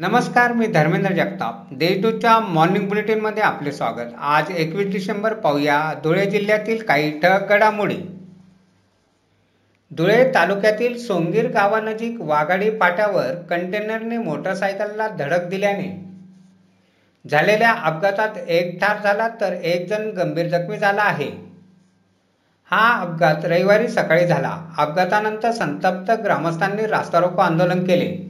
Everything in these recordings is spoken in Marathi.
नमस्कार मी धर्मेंद्र जगताप. देशदूतच्या मॉर्निंग बुलेटिनमध्ये आपले स्वागत. आज एकवीस डिसेंबर पाहूया धुळे जिल्ह्यातील काही ठळक घडामोडी. धुळे तालुक्यातील सोंगीर गावानजीक वाघाडी पाट्यावर कंटेनरने मोटरसायकलला धडक दिल्याने. झालेल्या अपघातात एक ठार झाला तर एक जण गंभीर जखमी झाला आहे. हा अपघात रविवारी सकाळी झाला. अपघातानंतर संतप्त ग्रामस्थांनी रास्तारोको आंदोलन केले.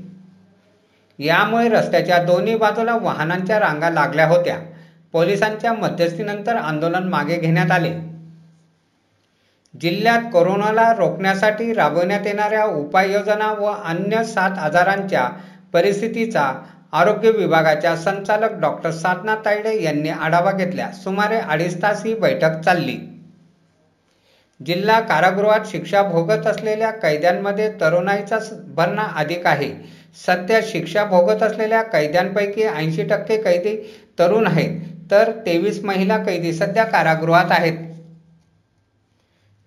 यामुळे रस्त्याच्या दोन्ही बाजूला वाहनांच्या रांगा लागल्या होत्या. पोलिसांच्या मध्यस्थीनंतर आंदोलन मागे घेण्यात आले. जिल्ह्यात कोरोनाला रोखण्यासाठी राबवण्यात येणाऱ्या उपाययोजना व अन्य सात आजारांच्या परिस्थितीचा आरोग्य विभागाच्या संचालक डॉक्टर साधना तायडे यांनी आढावा घेतला सुमारे अडीच तास ही बैठक चालली. जिल्हा कारागृहात शिक्षा भोगत असलेल्या कैद्यांमध्ये तरुणाईचा भरणा अधिक आहे. सध्या शिक्षा भोगत असलेल्या कैद्यांपैकी ऐंशी टक्के कैदी तरुण आहेत तर तेवीस महिला कैदी सध्या कारागृहात आहेत.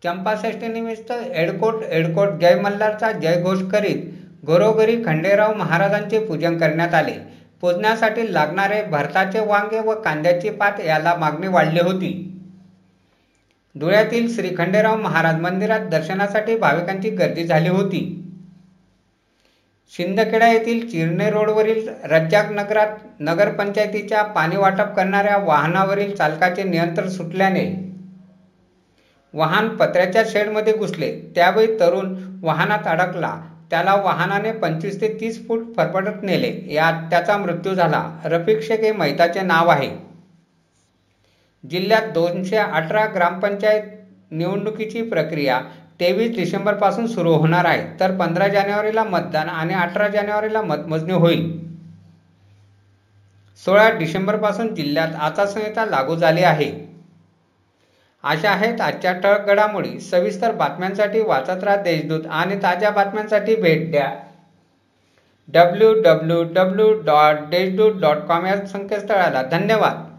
चंपाषष्टीनिमित्त एडकोट एडकोट जय मल्हारचा जयघोष करीत घरोघरी खंडेराव महाराजांचे पूजन करण्यात आले. पूजण्यासाठी लागणारे भरताचे वांगे व कांद्याची पात याला मागणी वाढली होती. धुळ्यातील श्री खंडेराव महाराज मंदिरात दर्शनासाठी भाविकांची गर्दी झाली होती. शिंदखेडा येथील चिरणे रोडवरील रज्जाक नगरात नगरपंचायतीच्या पाणी वाटप करणाऱ्या वाहनावरील चालकाचे नियंत्रण सुटल्याने वाहन पत्र्याच्या शेडमध्ये घुसले. त्यावेळी तरुण वाहनात अडकला. त्याला वाहनाने पंचवीस ते तीस फूट फरफटत नेले. यात त्याचा मृत्यू झाला. रफिक शेख हे मैताचे नाव आहे. जिल्ह्यात दोनशे अठरा ग्रामपंचायत निवडणुकीची प्रक्रिया तेवीस डिसेंबरपासून सुरू होणार आहे. तर पंधरा जानेवारीला मतदान आणि अठरा जानेवारीला मतमोजणी होईल. सोळा डिसेंबरपासून जिल्ह्यात आचारसंहिता लागू झाली आहे. अशा आहेत आजच्या ठळक घडामोडी. सविस्तर बातम्यांसाठी वाचत राहा देशदूत आणि ताज्या बातम्यांसाठी भेट द्या. W W W dot Deshdoot dot com या संकेतस्थळाला. धन्यवाद.